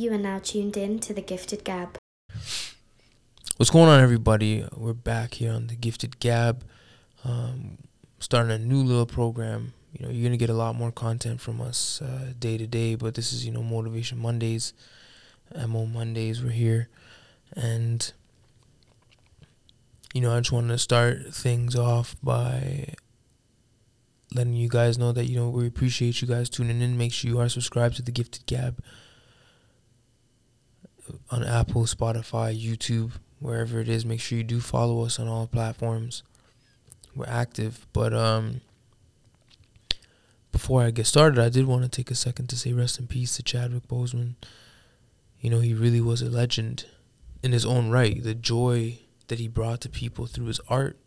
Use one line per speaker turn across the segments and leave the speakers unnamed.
You are now tuned in to the Gifted Gab.
What's going on, everybody? We're back here on the Gifted Gab, um, starting a new little program. You know, you're gonna get a lot more content from us uh, day to day, but this is you know Motivation Mondays, Mo Mondays. We're here, and you know, I just want to start things off by letting you guys know that you know we appreciate you guys tuning in. Make sure you are subscribed to the Gifted Gab on Apple, Spotify, YouTube, wherever it is. Make sure you do follow us on all platforms. We're active, but um before I get started, I did want to take a second to say rest in peace to Chadwick Boseman. You know, he really was a legend in his own right. The joy that he brought to people through his art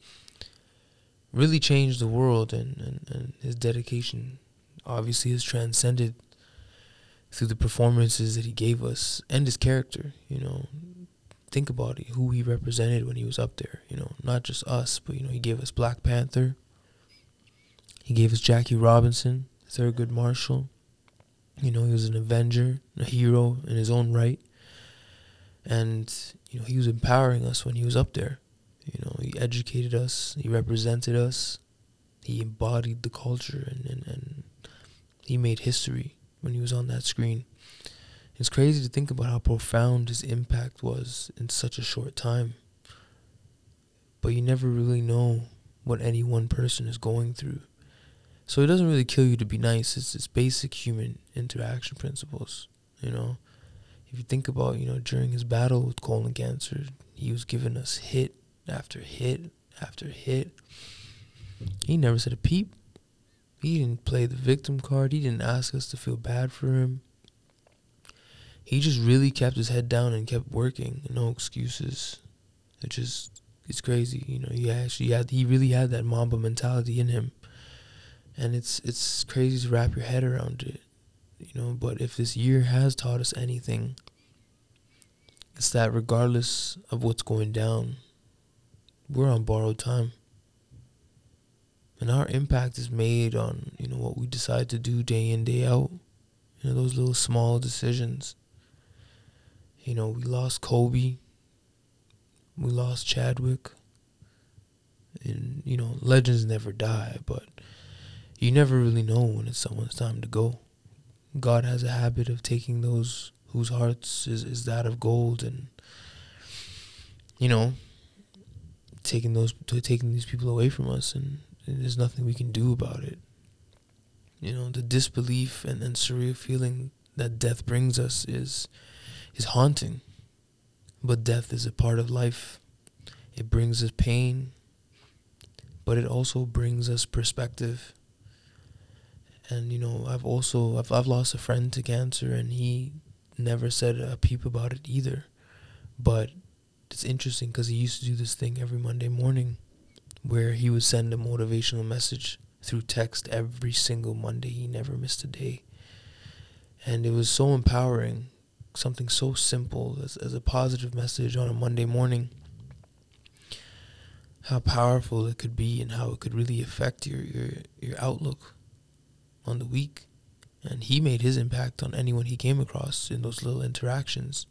really changed the world and, and, and his dedication obviously has transcended through the performances that he gave us and his character, you know. Think about it, who he represented when he was up there, you know, not just us, but you know, he gave us Black Panther. He gave us Jackie Robinson, Thurgood Marshall. You know, he was an avenger, a hero in his own right. And, you know, he was empowering us when he was up there. You know, he educated us, he represented us, he embodied the culture and, and, and he made history when he was on that screen. It's crazy to think about how profound his impact was in such a short time. But you never really know what any one person is going through. So it doesn't really kill you to be nice. It's just basic human interaction principles, you know. If you think about, you know, during his battle with colon cancer, he was giving us hit after hit after hit. He never said a peep. He didn't play the victim card. He didn't ask us to feel bad for him. He just really kept his head down and kept working. No excuses. It just it's crazy, you know. He actually had he really had that Mamba mentality in him, and it's it's crazy to wrap your head around it, you know. But if this year has taught us anything, it's that regardless of what's going down, we're on borrowed time and our impact is made on you know what we decide to do day in day out. You know those little small decisions. You know we lost kobe. We lost chadwick. And you know legends never die but you never really know when it's someone's time to go. God has a habit of taking those whose hearts is, is that of gold and you know taking those taking these people away from us and there's nothing we can do about it. You know, the disbelief and, surreal feeling that death brings us is is haunting. But death is a part of life. It brings us pain, but it also brings us perspective. And you know, I've also I've I've lost a friend to cancer and he never said a peep about it either. But it's interesting because he used to do this thing every Monday morning where he would send a motivational message through text every single Monday. He never missed a day. And it was so empowering, something so simple as, as a positive message on a Monday morning. How powerful it could be and how it could really affect your, your, your outlook on the week. And he made his impact on anyone he came across in those little interactions.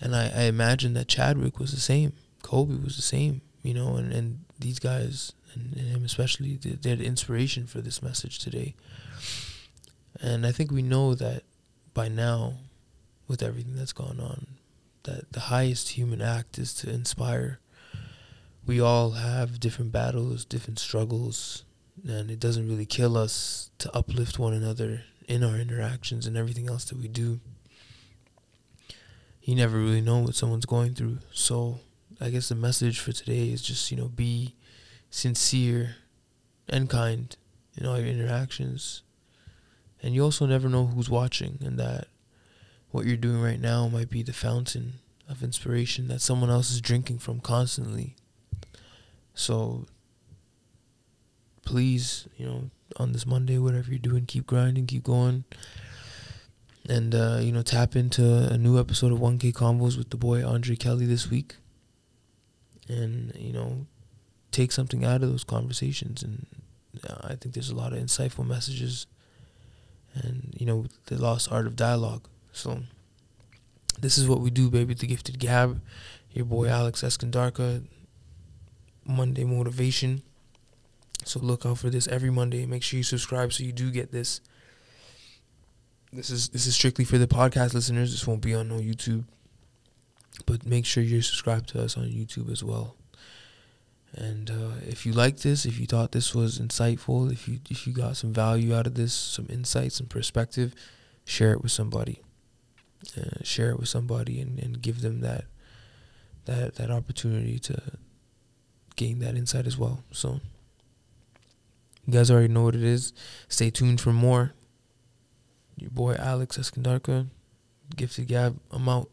And I, I imagine that Chadwick was the same. Kobe was the same you know, and, and these guys and, and him especially, they, they're the inspiration for this message today. And I think we know that by now, with everything that's gone on, that the highest human act is to inspire. We all have different battles, different struggles, and it doesn't really kill us to uplift one another in our interactions and everything else that we do. You never really know what someone's going through, so I guess the message for today is just, you know, be sincere and kind in all your interactions. And you also never know who's watching and that what you're doing right now might be the fountain of inspiration that someone else is drinking from constantly. So please, you know, on this Monday, whatever you're doing, keep grinding, keep going. And, uh, you know, tap into a new episode of 1K Convos with the boy Andre Kelly this week and you know take something out of those conversations and uh, I think there's a lot of insightful messages and you know the lost art of dialogue So this is what we do, baby. The Gifted Gab. Your boy Alex Eskandarkhah. Monday motivation. So look out for this every Monday. Make sure you subscribe so you do get this. This is this is strictly for the podcast listeners. This won't be on no YouTube. But make sure you're subscribed to us on YouTube as well. And uh, if you like this, if you thought this was insightful, if you if you got some value out of this, some insights and perspective, share it with somebody. Uh, share it with somebody and, and give them that that that opportunity to gain that insight as well. So you guys already know what it is. Stay tuned for more. Your boy Alex Eskandarkhah, Gifted Gab, I'm out.